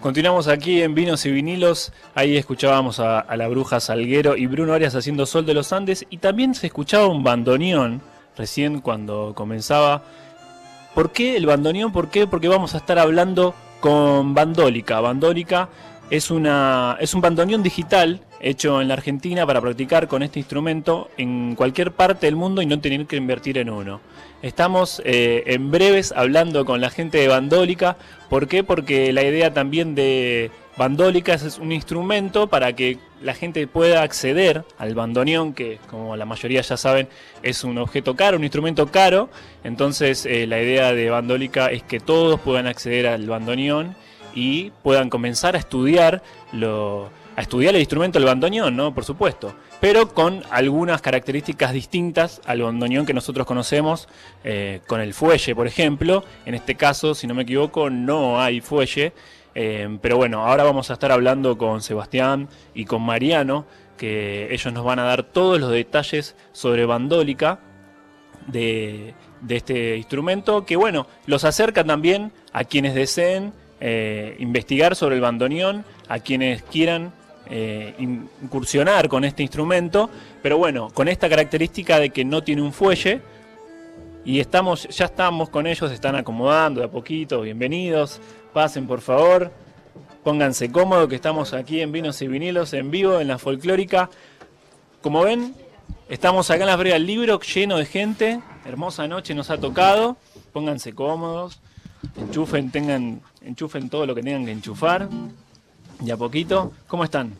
Continuamos aquí en Vinos y Vinilos. Ahí escuchábamos a, la bruja Salguero y Bruno Arias haciendo Sol de los Andes. Y también se escuchaba un bandoneón recién cuando comenzaba. ¿Por qué el bandoneón? ¿Por qué? Porque vamos a estar hablando con Bandólica. Bandólica es, una, es un bandoneón digital hecho en la Argentina para practicar con este instrumento en cualquier parte del mundo y no tener que invertir en uno. Estamos eh, en breves hablando con la gente de Bandólica. ¿Por qué? Porque la idea también de Bandólica es un instrumento para que la gente pueda acceder al bandoneón, que como la mayoría ya saben es un objeto caro, un instrumento caro. Entonces eh, la idea de Bandólica es que todos puedan acceder al bandoneón y puedan comenzar a estudiar lo a estudiar el instrumento del bandoneón, ¿no? Por supuesto, pero con algunas características distintas al bandoneón que nosotros conocemos, eh, con el fuelle, por ejemplo. En este caso, si no me equivoco, no hay fuelle. Eh, pero bueno, ahora vamos a estar hablando con Sebastián y con Mariano, que ellos nos van a dar todos los detalles sobre bandólica de, este instrumento, que bueno, los acerca también a quienes deseen eh, investigar sobre el bandoneón, a quienes quieran eh, incursionar con este instrumento, pero bueno, con esta característica de que no tiene un fuelle. Y estamos, ya estamos con ellos, se están acomodando de a poquito. Bienvenidos, pasen por favor, pónganse cómodos que estamos aquí en Vinos y Vinilos en vivo en la folclórica. Como ven, estamos acá en la Brea del Libro lleno de gente. Hermosa noche nos ha tocado. Pónganse cómodos, enchufen, tengan, enchufen todo lo que tengan que enchufar. Y a poquito, ¿cómo están?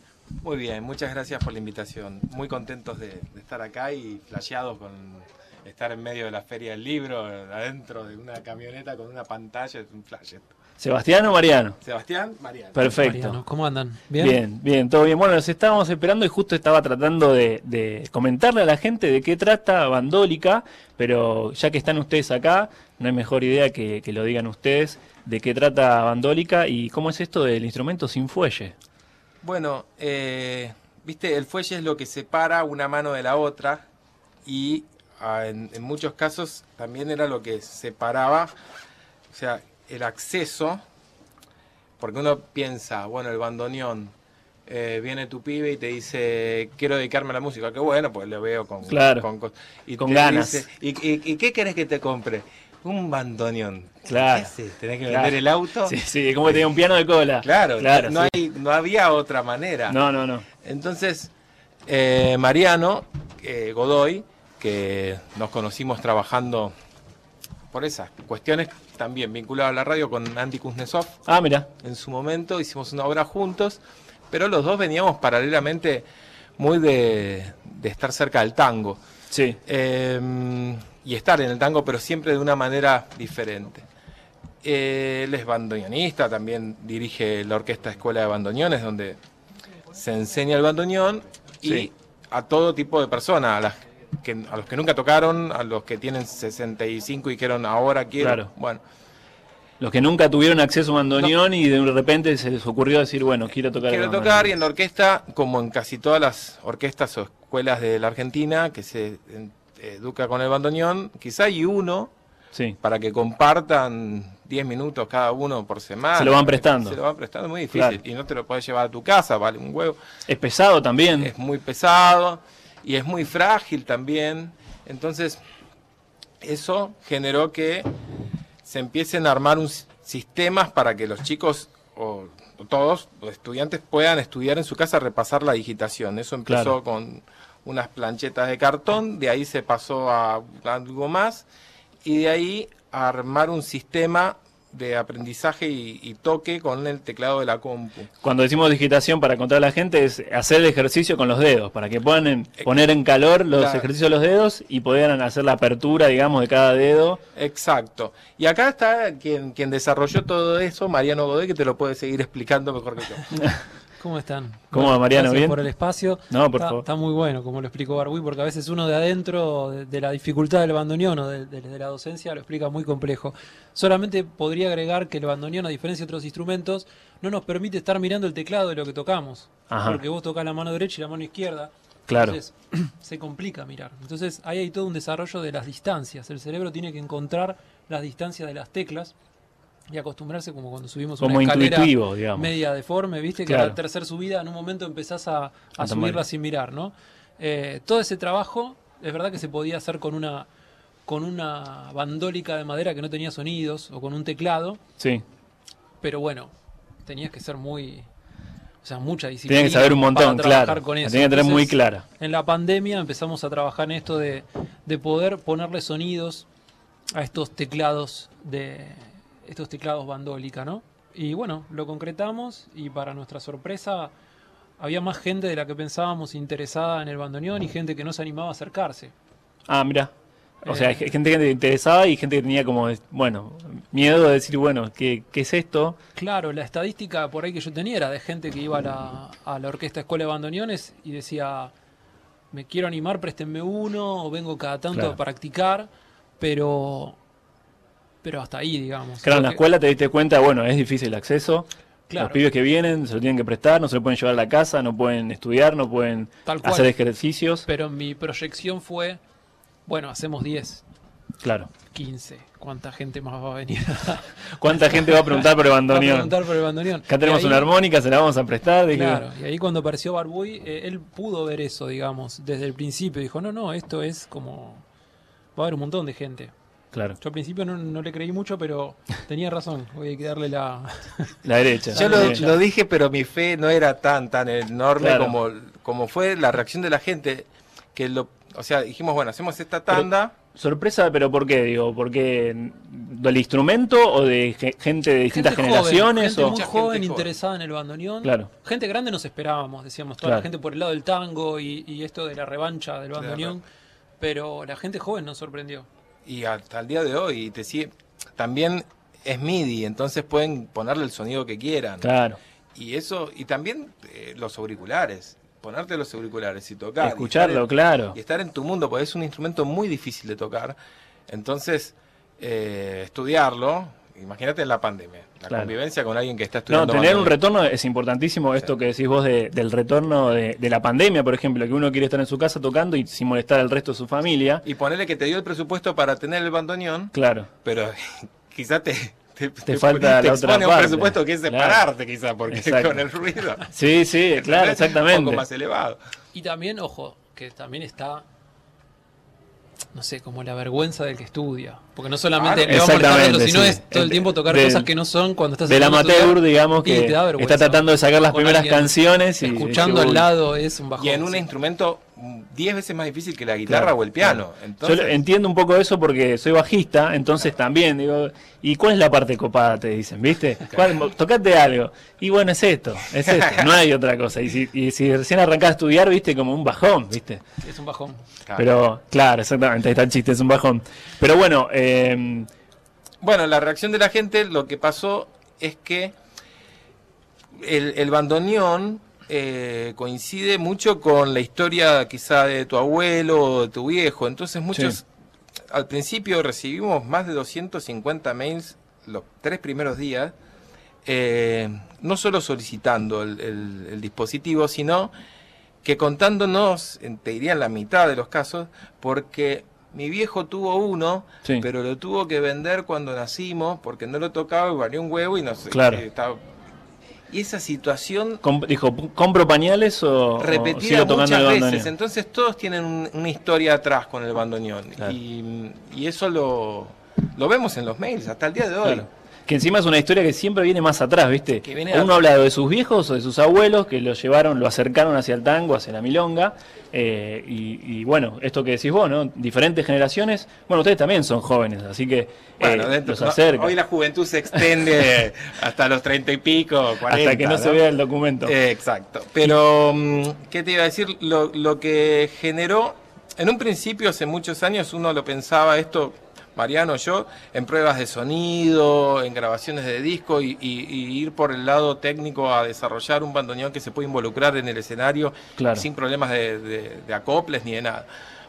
Muy bien, muchas gracias por la invitación. Muy contentos de, estar acá y flasheados con estar en medio de la feria del libro, adentro de una camioneta con una pantalla, es un flash. ¿Sebastián o Mariano? Sebastián, Mariano. Perfecto. ¿Cómo andan? ¿Bien? Bien, bien, todo bien. Bueno, nos estábamos esperando y justo estaba tratando de, comentarle a la gente de qué trata Bandólica, pero ya que están ustedes acá, no hay mejor idea que, que lo digan ustedes de qué trata Bandólica y cómo es esto del instrumento sin fuelle. Bueno, eh, viste, el fuelle es lo que separa una mano de la otra y ah, en, muchos casos también era lo que separaba, o sea, el acceso, porque uno piensa, bueno, el bandoneón, eh, viene tu pibe y te dice, quiero dedicarme a la música, qué bueno, pues le veo con, con, y con ganas. ¿y, y, qué querés que te compre? Un bandoneón. Claro. ¿Tenés que vender el auto? Sí, sí, como que tenía un piano de cola. Claro, claro no, hay, no había otra manera. No, no, no. Entonces, eh, Mariano eh, Godoy, que nos conocimos trabajando por esas cuestiones también vinculadas a la radio con Andy Kuznetsov. Ah, mira. En su momento hicimos una obra juntos, pero los dos veníamos paralelamente muy de, de estar cerca del tango. Sí. Eh, y estar en el tango, pero siempre de una manera diferente. Él es bandoneonista, también dirige la Orquesta Escuela de Bandoneones, donde se enseña el bandoneón y a todo tipo de personas, a, las que, a los que nunca tocaron, a los que tienen 65 y dijeron ahora quiero. Claro. Bueno. Los que nunca tuvieron acceso a bandoneón y de repente se les ocurrió decir, bueno, quiero tocar. Quiero tocar y en la orquesta, como en casi todas las orquestas o escuelas de la Argentina, que se educa con el bandoneón, quizá hay uno sí. para que compartan 10 minutos cada uno por semana. Se lo van prestando. Se lo van prestando, muy difícil. Y no te lo puedes llevar a tu casa, vale un huevo. Es pesado también. Es muy pesado y es muy frágil también. Entonces, eso generó que se empiecen a armar un sistemas para que los chicos o, todos los estudiantes puedan estudiar en su casa, repasar la digitación. Eso empezó con unas planchetas de cartón, de ahí se pasó a algo más y de ahí a armar un sistema de aprendizaje y, toque con el teclado de la compu. Cuando decimos digitación para contar a la gente es hacer el ejercicio con los dedos, para que puedan poner en calor los ejercicios de los dedos y puedan hacer la apertura, digamos, de cada dedo. Exacto. Y acá está quien, quien desarrolló todo eso, Mariano Godoy, que te lo puede seguir explicando mejor que yo. ¿Cómo están? ¿Cómo va, Mariano? Gracias ¿Bien? por el espacio. No, por está, favor. Está muy bueno, como lo explicó Barbui, porque a veces uno de adentro, de, la dificultad del bandoneón o de, la docencia, lo explica muy complejo. Solamente podría agregar que el bandoneón, a diferencia de otros instrumentos, no nos permite estar mirando el teclado de lo que tocamos. Porque vos tocas la mano derecha y la mano izquierda. Claro. Entonces, se complica mirar. Entonces, ahí hay todo un desarrollo de las distancias. El cerebro tiene que encontrar las distancias de las teclas y acostumbrarse como cuando subimos Como una escalera intuitivo, digamos. media deforme, viste que a la tercera subida en un momento empezás a, a A subirla sin mirar, ¿no? Eh, todo ese trabajo es verdad que se podía hacer con una con una bandólica de madera que no tenía sonidos o con un teclado, Sí. pero bueno, tenías que ser muy o sea, mucha disciplina. Tienen que saber un montón, claro. Con eso. que tener muy clara. En la pandemia empezamos a trabajar en esto de, de poder ponerle sonidos a estos teclados de estos teclados bandólica, ¿no? Y bueno, lo concretamos y para nuestra sorpresa había más gente de la que pensábamos interesada en el bandoneón y gente que no se animaba a acercarse. Ah, mira. O sea, Eh. gente que interesaba y gente que tenía como, bueno, miedo de decir, bueno, ¿qué, qué es esto? Claro, la estadística por ahí que yo tenía era de gente que iba a la, a la orquesta Escuela de Bandoneones y decía, me quiero animar, préstenme uno, o vengo cada tanto Claro. a practicar, pero pero hasta ahí, digamos. Claro, en la escuela te diste cuenta, bueno, es difícil el acceso. Claro. Los pibes que vienen se lo tienen que prestar, no se lo pueden llevar a la casa, no pueden estudiar, no pueden Tal hacer ejercicios. Pero mi proyección fue, bueno, hacemos 10, Claro. 15, ¿cuánta gente más va a venir? ¿Cuánta gente va a preguntar por el Va a bandoneón? preguntar por el bandoneón. Acá tenemos ahí- una armónica, se la vamos a prestar. dije, Claro, y ahí cuando apareció Barbuy, eh, él pudo ver eso, digamos, desde el principio. Dijo, no, no, esto es como... Va a haber un montón de gente. Claro, Yo al principio no, no le creí mucho, pero tenía razón. Voy a darle la... la derecha. Yo la lo, derecha. lo dije, pero mi fe no era tan tan enorme Claro. como, como fue la reacción de la gente. Que lo, o sea, dijimos, bueno, hacemos esta tanda. Sorpresa, pero ¿por qué? Digo, ¿porque del instrumento o de ge- gente de distintas Gente joven, generaciones? gente o... muy joven, gente joven. interesada en el bandoneón. Claro. Gente grande nos esperábamos, decíamos, toda Claro. la gente por el lado del tango y, y esto de la revancha del bandoneón. Pero la gente joven nos sorprendió. Y hasta el día de hoy y te sigue. También es MIDI, entonces pueden ponerle el sonido que quieran. Claro. Y eso, y también eh, los auriculares. Ponerte los auriculares y tocar. y Escucharlo, estar en- claro. Y estar en tu mundo, porque es un instrumento muy difícil de tocar. Entonces, eh, estudiarlo, imagínate en la pandemia, la Claro. convivencia con alguien que está No, estudiando. tener un retorno es importantísimo. Esto que decís vos de- del retorno de, de la pandemia, por ejemplo, que uno quiere estar en su casa tocando y sin molestar al resto de su familia. Y ponerle que te dio el presupuesto para tener el bandoneón, Claro. pero quizá te, te, falta te la expone otra un parte. presupuesto que es Claro. separarte, quizá, porque Exacto. con el ruido. Sí, sí, claro, Un exactamente. poco más elevado. Y también, ojo, que también está, no sé, como la vergüenza del que estudia. Porque no solamente marcando, sino sí. es todo el El- tiempo tocar del- cosas que no son cuando estás Del amateur, estudiar, digamos, que está tratando de sacar las primeras canciones y Escuchando al lado es un bajón. Y en un sí. instrumento 10 veces más difícil que la guitarra Claro, o el piano. Yo Entonces, entiendo un poco eso porque soy bajista, entonces también digo, ¿y cuál es la parte copada? Te dicen, ¿viste? ¿Cuál- tocate algo. Y bueno, es esto, es esto, no hay otra cosa. Y si, y si recién arrancás a estudiar, viste, como un bajón, ¿viste? Es un bajón. claro. Pero, claro, exactamente, ahí está el chiste, es un bajón. Pero bueno, eh, Bueno, la reacción de la gente, lo que pasó es que el, el bandoneón eh, coincide mucho con la historia quizá de tu abuelo o de tu viejo. Entonces muchos, Sí. al principio recibimos más de 250 mails los tres primeros días, eh, no solo solicitando el, el- el dispositivo, sino que contándonos, te diría en la mitad de los casos, porque mi viejo tuvo uno, Sí. pero lo tuvo que vender cuando nacimos porque no lo tocaba y valía un huevo y no sé. Claro. eh, estaba- Y esa situación com- dijo, ¿compro pañales o, o repetida sigo muchas veces. Entonces todos tienen un- una historia atrás con el bandoneón. Claro. Y, y eso lo, lo vemos en los mails hasta el día de hoy. Claro. Que encima es una historia que siempre viene más atrás, ¿viste? Que viene Uno a- habla de sus viejos o de sus abuelos que lo llevaron, lo acercaron hacia el tango, hacia la milonga. eh, y, y bueno, esto que decís vos, ¿no? Diferentes generaciones. Bueno, ustedes también son jóvenes, así que eh, Bueno, dentro- los no, acerca. hoy la juventud se extiende hasta los treinta y pico, 40. hasta que no, se vea el documento. Eh, exacto. Pero, mm, ¿qué te iba a decir? Lo, lo que generó, en un principio, hace muchos años, uno lo pensaba esto, Mariano, yo, en pruebas de sonido, en grabaciones de disco y, y- y ir por el lado técnico a desarrollar un bandoneón que se puede involucrar en el escenario Claro. sin problemas de, de- de acoples ni de nada.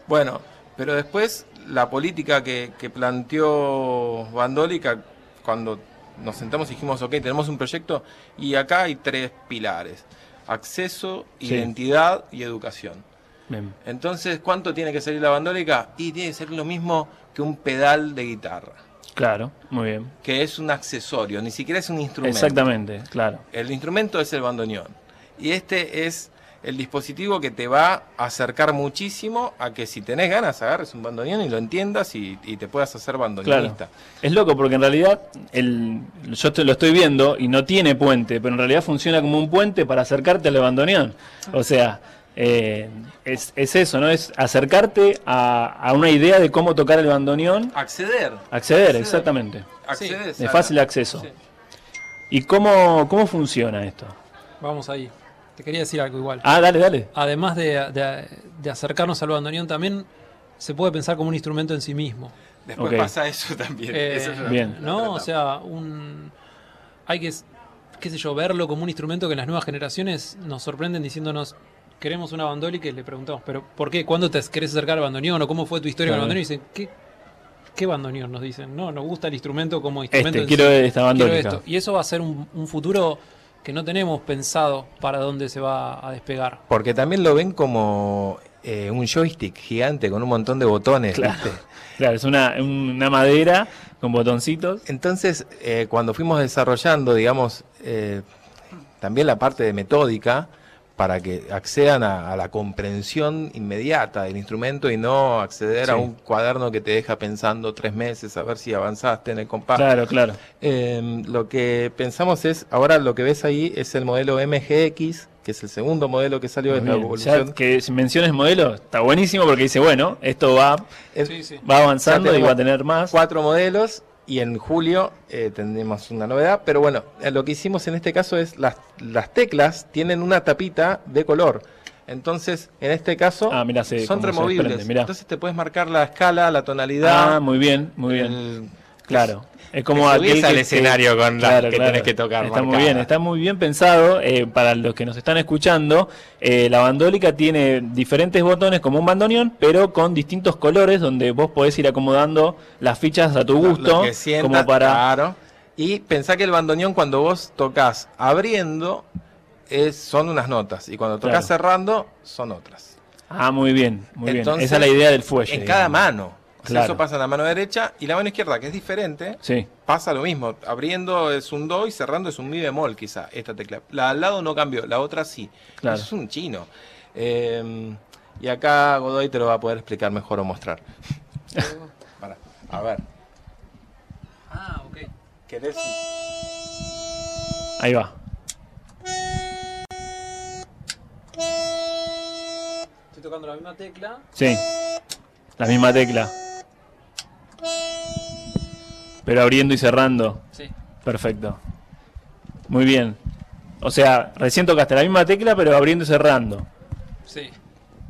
Bueno, pero después la política que, que planteó Bandólica, cuando nos sentamos y dijimos, ok, tenemos un proyecto y acá hay tres pilares, acceso, Sí. identidad y educación. Bien. Entonces, ¿cuánto tiene que salir la bandólica? Y tiene que ser lo mismo que un pedal de guitarra. Claro, muy bien. que es un accesorio, ni siquiera es un instrumento. Exactamente, claro. El instrumento es el bandoneón. Y este es el dispositivo que te va a acercar muchísimo a que si tenés ganas agarres un bandoneón y lo entiendas y, y te puedas hacer bandoneonista. Es loco porque en realidad el, yo te lo estoy viendo y no tiene puente, pero en realidad funciona como un puente para acercarte al bandoneón. O sea, eh, es, es eso, ¿no? Es acercarte a, a una idea de cómo tocar el bandoneón. Acceder. Acceder, exactamente. Accedes De fácil acceso. Sí. ¿Y cómo, cómo funciona esto? Vamos ahí. Te quería decir algo igual. Ah, dale, dale. Además de, de- de acercarnos al bandoneón, también se puede pensar como un instrumento en sí mismo. Después pasa eso también. Eh, Eso es lo- bien. lo ¿No? O sea, un. Hay que, qué sé yo, verlo como un instrumento que las nuevas generaciones nos sorprenden diciéndonos. Queremos una bandólica y le preguntamos, ¿pero por qué? ¿Cuándo te querés acercar al bandoneón? ¿O cómo fue tu historia Claro. con el bandoneón? Y dicen, ¿qué, ¿qué bandoneón? Nos dicen, no, nos gusta el instrumento como instrumento. Este, quiero sí. esta Quiero esto. Y eso va a ser un, un futuro que no tenemos pensado para dónde se va a despegar. Porque también lo ven como eh, un joystick gigante con un montón de botones. Claro. ¿viste? Claro, es una, una madera con botoncitos. Entonces, eh, cuando fuimos desarrollando, digamos, eh, también la parte de metódica, para que accedan a, a la comprensión inmediata del instrumento y no acceder a un cuaderno que te deja pensando tres meses a ver si avanzaste en el compás. Claro, claro. Eh, lo que pensamos es, ahora lo que ves ahí es el modelo MGX, que es el segundo modelo que salió de la evolución. Ya que si menciones modelo, está buenísimo porque dice, bueno, esto va, Es- Sí, sí. va avanzando y va a tener más. cuatro modelos y en julio eh, tendremos una novedad. Pero bueno, eh, lo que hicimos en este caso es las, las teclas tienen una tapita de color. Entonces, en este caso, Ah, mirá, se- son removibles. Entonces te puedes marcar la escala, la tonalidad. Ah, muy bien, muy bien. el- Claro. Es como aquel al escenario con las que tenés que tocar Está muy bien, está muy bien pensado. eh, para los que nos están escuchando, eh, la bandólica tiene diferentes botones como un bandoneón, pero con distintos colores donde vos podés ir acomodando las fichas a tu gusto. sientas, como para. claro. Y pensá que el bandoneón cuando vos tocas abriendo es, son unas notas y cuando tocas Claro. cerrando son otras. Ah, muy bien, muy Entonces, bien. Esa es la idea del fuelle. En cada mano. O sea, Claro. Eso pasa en la mano derecha y la mano izquierda, que es diferente, Sí, pasa lo mismo. Abriendo es un do y cerrando es un mi bemol, quizá, esta tecla. La al lado no cambió, la otra sí. Claro. Eso es un chino. Eh, y acá Godoy te lo va a poder explicar mejor o mostrar. Para, a ver, Ah, ok. ¿querés? ahí va. Estoy tocando la misma tecla. Sí, la misma tecla. Pero abriendo y cerrando. Sí. Perfecto. Muy bien. O sea, recién tocaste la misma tecla, pero abriendo y cerrando. Sí.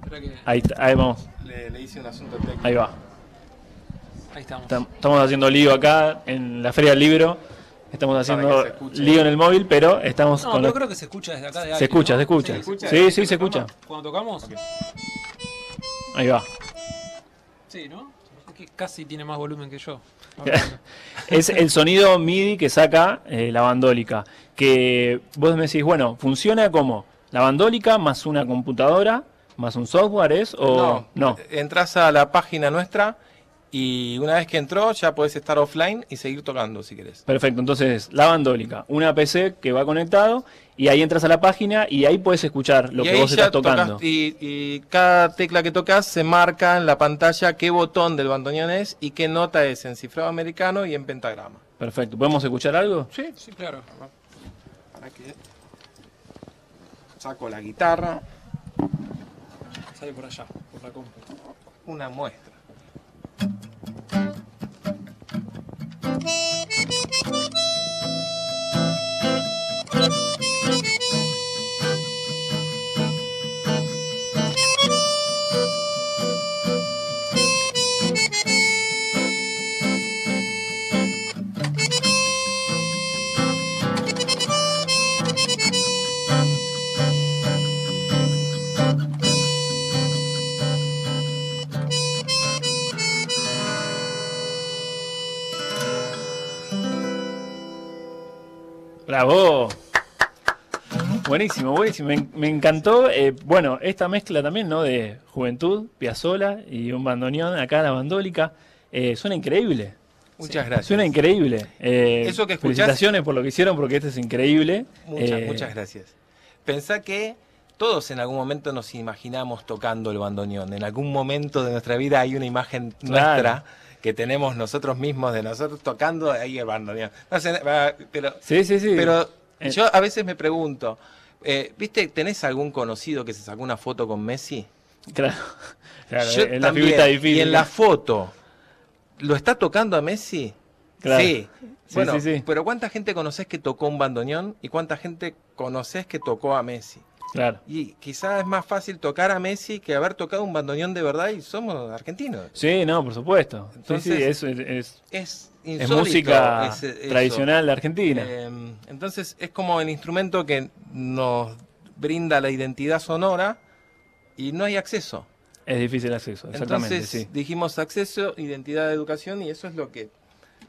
Que- Ahí, vamos, Le, le hice un asunto técnico. ahí va. Ahí estamos. Tam- Estamos haciendo lío acá en la Feria del Libro. Estamos haciendo se lío en el móvil, pero estamos No, con pero lo- creo que se escucha desde acá de Se aire, escucha, ¿no? se escucha. Sí, escucha? Sí, sí, se escucha. Cuando tocamos, Ahí va. sí, ¿no? Que casi tiene más volumen que yo. Es el sonido MIDI que saca eh, la bandólica. Que vos me decís, bueno, ¿funciona como? ¿La bandólica más una computadora, más un software es? ¿O no? Entras a la página nuestra y una vez que entró ya podés estar offline y seguir tocando si querés. Perfecto, entonces la bandólica, una PC que va conectado y ahí entras a la página y ahí puedes escuchar lo y que ahí vos ya estás tocando. tocas y, y cada tecla que tocas se marca en la pantalla qué botón del bandoneón es y qué nota es en cifrado americano y en pentagrama. Perfecto, ¿podemos escuchar algo? Sí, Sí, claro. para que saco la guitarra, Sale por allá, por la compu. una muestra. Buenísimo, buenísimo. Me, me encantó. eh, bueno, esta mezcla también, ¿no? De juventud, Piazzola y un bandoneón acá, la bandólica. eh, suena increíble. Muchas gracias. Suena increíble. Eh, Eso que escuchás- felicitaciones por lo que hicieron porque este es increíble. Muchas, muchas gracias. Pensá que todos en algún momento nos imaginamos tocando el bandoneón. En algún momento de nuestra vida hay una imagen Claro. nuestra que tenemos nosotros mismos de nosotros tocando ahí el bandoneón. No sé, pero Sí, sí, sí. pero yo a veces me pregunto, eh, ¿viste, tenés algún conocido que se sacó una foto con Messi? Claro, claro Yo es la también. figurita difícil. Y en la foto, ¿lo está tocando a Messi? Claro. Sí. Sí, Bueno, sí, sí. pero ¿cuánta gente conoces que tocó un bandoneón y cuánta gente conoces que tocó a Messi? Claro. Y quizás es más fácil tocar a Messi que haber tocado un bandoneón de verdad y somos argentinos. Sí, no, por supuesto. Entonces, sí, es, es, es- Es es insólito música tradicional de Argentina. Eh, entonces es como el instrumento que nos brinda la identidad sonora y no hay acceso. es difícil acceso, exactamente, Entonces sí. dijimos acceso, identidad de educación y eso es lo que,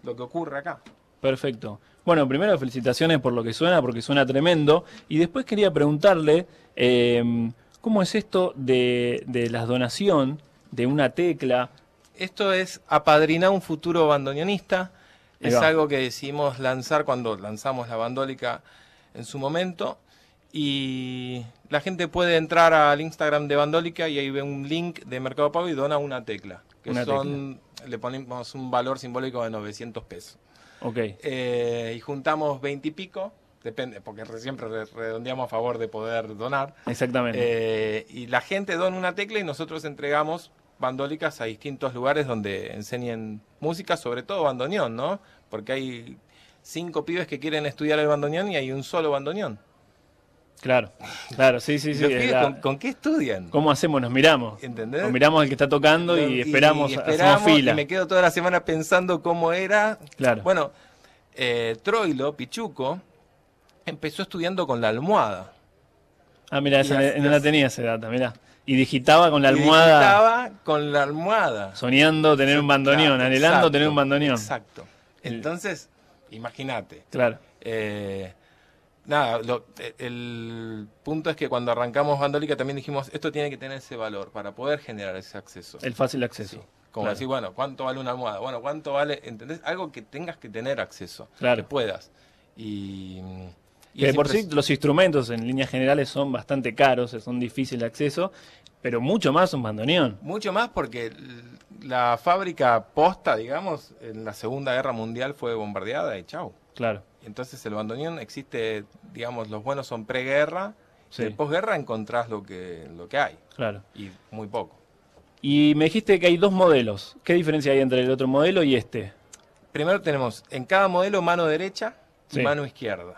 lo que ocurre acá. Perfecto. Bueno, primero felicitaciones por lo que suena, porque suena tremendo. Y después quería preguntarle, eh, ¿cómo es esto de, de la donación de una tecla? Esto es apadrinar un futuro bandoneonista. Es algo que decidimos lanzar cuando lanzamos la bandólica en su momento. Y la gente puede entrar al Instagram de Bandólica y ahí ve un link de Mercado Pago y dona una tecla. Que Una son, le ponemos un valor simbólico de 900 pesos. Ok, Eh, y juntamos 20 y pico, depende, porque re- siempre re- redondeamos a favor de poder donar. exactamente. Eh, y la gente dona una tecla y nosotros entregamos bandólicas a distintos lugares donde enseñen música, sobre todo bandoneón, ¿no? Porque hay cinco pibes que quieren estudiar el bandoneón y hay un solo bandoneón. Claro, claro, sí, sí, ¿Y sí. es la- con, con qué estudian? ¿Cómo hacemos? Nos miramos. ¿Entendés? Nos miramos al que está tocando y, esperamos, y hacemos esperamos, fila. y me quedo toda la semana pensando cómo era. Claro. Bueno, eh, Troilo, Pichuco, empezó estudiando con la almohada. Ah, mira, esa las- no la tenía esa data, mira. Y digitaba con la Y almohada, digitaba con la almohada. soñando tener un bandoneón, Claro, anhelando exacto, tener un bandoneón. Exacto. Entonces, imagínate. Claro, eh, nada, lo- eh, el punto es que cuando arrancamos Bandólica también dijimos, esto tiene que tener ese valor para poder generar ese acceso. el fácil acceso. Como Claro. decir, bueno, ¿cuánto vale una almohada? Bueno, ¿cuánto vale? ¿Entendés? Algo que tengas que tener acceso. Claro. Que puedas. Y, y Que es por sí los instrumentos en líneas generales son bastante caros, son difíciles de acceso, pero mucho más un bandoneón. Mucho más porque la fábrica posta, digamos, en la Segunda Guerra Mundial fue bombardeada y chau. Claro, Entonces el bandoneón existe, digamos, los buenos son preguerra, Sí. y en posguerra encontrás lo que, lo que hay, claro. y muy poco. Y me dijiste que hay dos modelos. ¿Qué diferencia hay entre el otro modelo y este? Primero tenemos en cada modelo mano derecha y Sí. mano izquierda.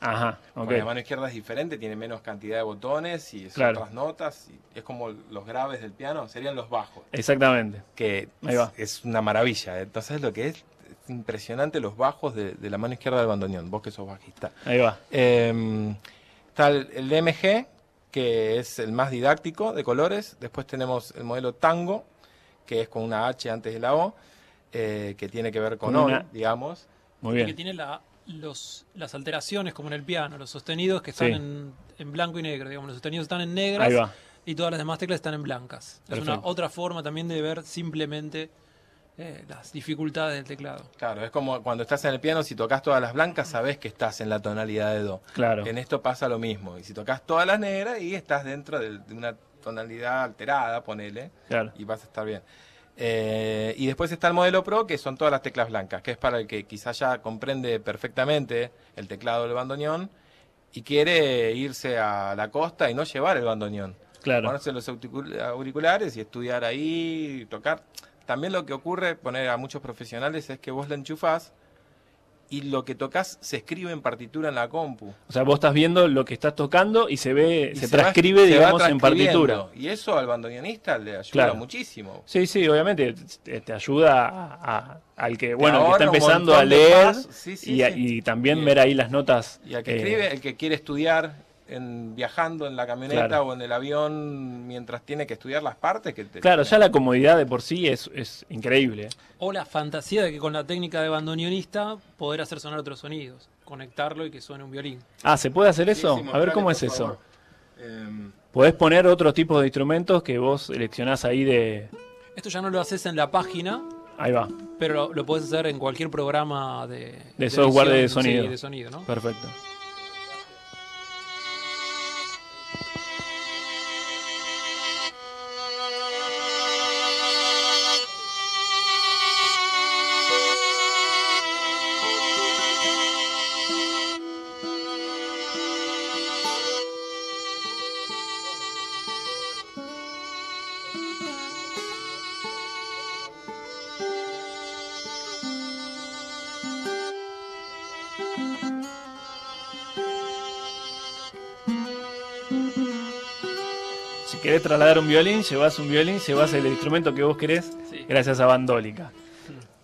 Ajá, ok. Porque la mano izquierda es diferente, tiene menos cantidad de botones y Claro. otras notas. Y es como los graves del piano, serían los bajos, Exactamente. que Ahí va. es una maravilla. Entonces lo que es impresionante los bajos de, de la mano izquierda del bandoneón, vos que sos bajista. Ahí va. Eh, está el, el MG, que es el más didáctico de colores. Después tenemos el modelo Tango, que es con una H antes de la O, eh, que tiene que ver con, una- digamos. Muy Que bien. tiene la- los, las alteraciones, como en el piano, los sostenidos que están Sí. en, en blanco y negro. Digamos, los sostenidos están en negras Ahí va. y todas las demás teclas están en blancas. Es una otra forma también de ver simplemente eh, las dificultades del teclado. Claro, es como cuando estás en el piano, si tocas todas las blancas, sabes que estás en la tonalidad de Do. Claro. En esto pasa lo mismo. Y si tocas todas las negras, y estás dentro de, de una tonalidad alterada, ponele, Claro. y vas a estar bien. Eh, y después está el modelo Pro, que son todas las teclas blancas, que es para el que quizás ya comprende perfectamente el teclado del bandoneón y quiere irse a la costa y no llevar el bandoneón. Claro. Ponerse los auricul- auriculares y estudiar ahí, tocar. También lo que ocurre, poner a muchos profesionales, es que vos la enchufás y lo que tocas se escribe en partitura en la compu. O sea, vos estás viendo lo que estás tocando y se ve, Y se, transcribe, va digamos, en partitura. Y eso al bandoneonista le ayuda Claro. muchísimo. Sí, sí, obviamente te, te ayuda a- a- al que, bueno, que está empezando a leer pasos. Sí, sí, y, a- sí. y también ver ahí las notas. Y al que eh, escribe, el que quiere estudiar en, viajando en la camioneta Claro. o en el avión mientras tiene que estudiar las partes. Que te- Claro, ya la comodidad de por sí es, es increíble. O la fantasía de que con la técnica de bandoneonista poder hacer sonar otros sonidos, conectarlo y que suene un violín. Ah, ¿se puede hacer eso? sí, a ver cómo es eso. Em, Podés poner otros tipos de instrumentos que vos seleccionás ahí de... Esto ya no lo haces en la página, Ahí va. Pero lo, lo podés hacer en cualquier programa de, De software de sí, sonido. de sonido, ¿no? Perfecto. Querés trasladar un violín, llevas un violín, llevas el instrumento que vos querés, Sí. gracias a Bandólica.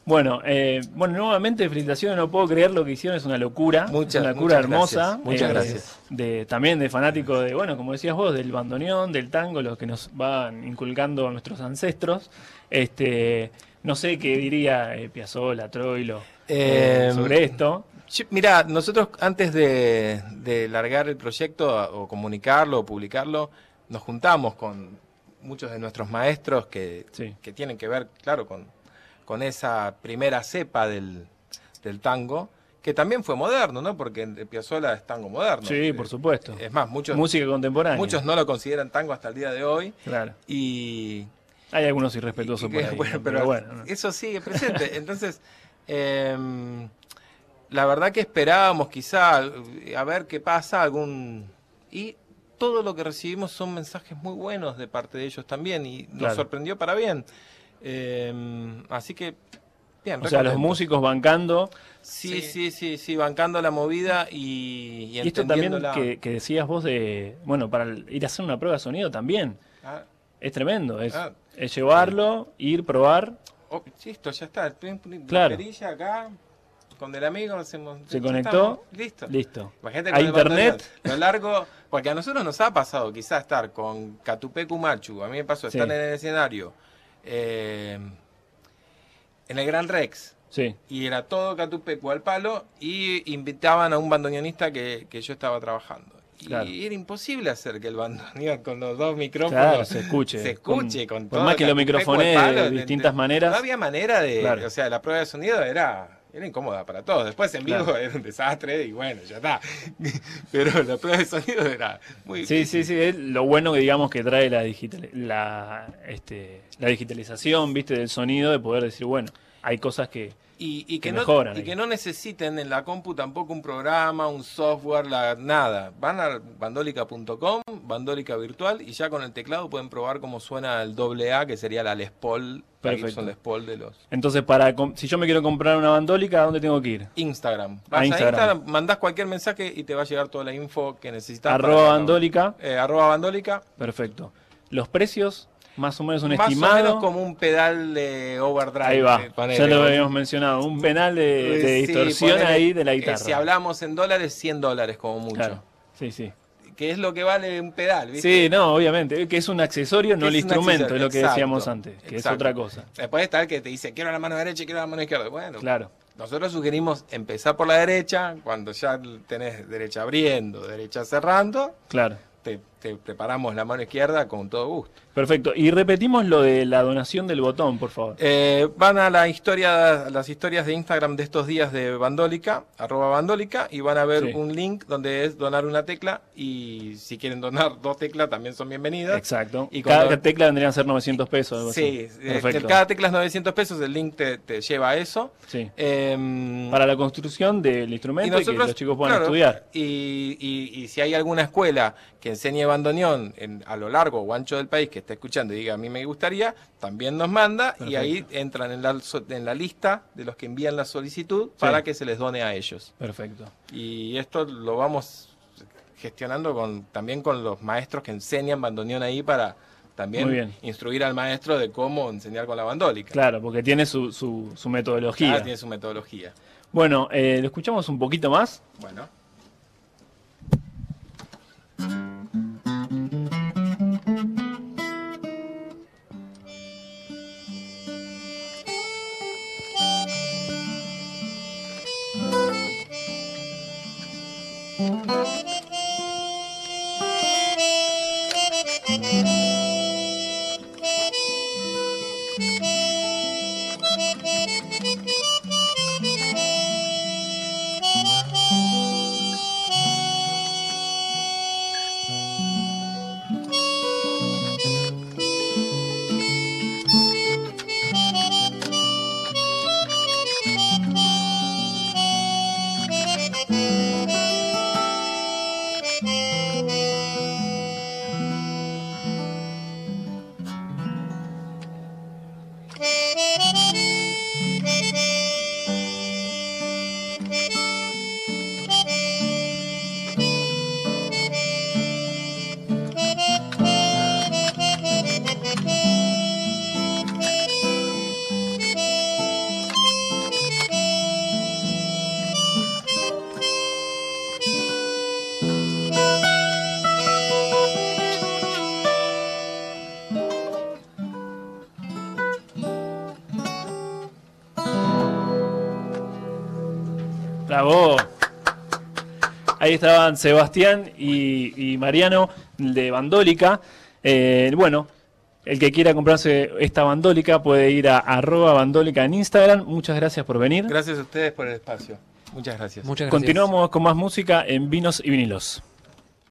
Bueno, eh, bueno, nuevamente felicitaciones, no puedo creer lo que hicieron, es una locura, Muchas- es una locura muchas hermosa. gracias, muchas eh, gracias. De, también de fanático de, bueno, como decías vos, del bandoneón, del tango, los que nos van inculcando nuestros ancestros. Este, no sé qué diría eh, Piazzolla, Troilo eh, Eh, sobre esto. Mirá, nosotros antes de, de largar el proyecto o comunicarlo o publicarlo, nos juntamos con muchos de nuestros maestros que, Sí. que tienen que ver, claro, con, con esa primera cepa del, del tango, que también fue moderno, ¿no? Porque en Piazzolla es tango moderno. Sí, Eh, por supuesto. Es más, muchos, Música contemporánea. muchos no lo consideran tango hasta el día de hoy. Claro. Y, Hay algunos irrespetuosos y por que, ahí. bueno, ¿no? pero pero bueno. ¿no? eso sigue presente. Entonces, em, la verdad que esperábamos quizá eh, a ver qué pasa, algún... Y todo lo que recibimos son mensajes muy buenos de parte de ellos también y nos Claro. sorprendió para bien. Em, así que, bien. O sea, los músicos bancando. Sí, sí, sí, sí, bancando la movida y, y Y esto también que, que decías vos de, bueno, para ir a hacer una prueba de sonido también. Ah, Es tremendo, es, Ah. es llevarlo, ir, probar. oh, listo, ya está. Claro. perilla acá, con el amigo. Se ya conectó, estamos, Listo. Listo. Imagínate A internet. Lo largo, porque a nosotros nos ha pasado quizás estar con Catupecu Machu, a mí me pasó Sí. estar en el escenario eh, en el Gran Rex, Sí, y era todo Catupecu al palo, y invitaban a un bandoneonista que, que yo estaba trabajando. Y era imposible hacer que el bandoneón con los dos micrófonos claro, se escuche. se escuche Con- con, por todo más que lo palo, de distintas maneras. No había manera de, Claro. o sea, la prueba de sonido era era incómoda para todos. Después en vivo Claro. era un desastre y bueno, ya está. Pero la prueba de sonido era muy Sí, sí, sí, es lo bueno que digamos que trae la, digital, la, este, la digitalización, viste, del sonido, de poder decir, bueno, hay cosas que... Y, y que, que no, mejoran y ahí. que no necesiten en la compu tampoco un programa, un software, la, nada. Van a bandólica.com, bandólica virtual, y ya con el teclado pueden probar cómo suena el doble A, que sería la Les Paul, Perfecto. Les Paul de los Entonces, para si yo me quiero comprar una bandólica, ¿a dónde tengo que ir? Instagram. A Vas a Instagram. Instagram, mandás cualquier mensaje y te va a llegar toda la info que necesitas. Arroba bandólica. Eh, arroba bandólica. Perfecto. Los precios, más o menos un Más estimado. o menos como un pedal de overdrive. Ahí va, eh, ponele, ya lo habíamos mencionado, un penal de, de Sí, distorsión ponele, ahí de la eh, guitarra. si hablamos en dólares, 100 dólares como mucho. Claro, sí, sí. Que es lo que vale un pedal, ¿viste? Sí, no, obviamente, que es un accesorio, no el instrumento, es lo que exacto, decíamos antes, que es otra cosa. Después está el que te dice, quiero la mano derecha quiero la mano izquierda. Bueno, Claro, nosotros sugerimos empezar por la derecha, cuando ya tenés derecha abriendo, derecha cerrando, claro. te, te preparamos la mano izquierda con todo gusto. Perfecto. Y repetimos lo de la donación del botón, por favor. Eh, van a la historia, las historias de Instagram de estos días de Bandólica, arroba Bandólica, y van a ver Sí. un link donde es donar una tecla, y si quieren donar dos teclas también son bienvenidas. Exacto. Y cada cuando- tecla vendrían a ser 900 pesos. algo Sí, así. eh, Perfecto. cada tecla es 900 pesos, el link te, te lleva a eso. Sí. Em, Para la construcción del instrumento y, que los chicos puedan claro, estudiar. Y, y- y si hay alguna escuela que enseñe bandoneón en- a lo largo o ancho del país que esté escuchando y diga a mí me gustaría, también nos manda y ahí entran en la, en la lista de los que envían la solicitud para que se les done a ellos. Perfecto. Y esto lo vamos gestionando con, también con los maestros que enseñan bandoneón ahí para también bien. instruir al maestro de cómo enseñar con la bandólica. Claro, porque tiene su, su, su metodología. Ah, tiene su metodología. Bueno, eh, lo escuchamos un poquito más. Bueno. Estaban Sebastián y, y Mariano de Bandólica. Eh, bueno, el que quiera comprarse esta bandólica puede ir a arroba bandólica en Instagram. Muchas gracias por venir. Gracias a ustedes por el espacio. Muchas gracias. Muchas gracias. Continuamos con más música en Vinos y Vinilos.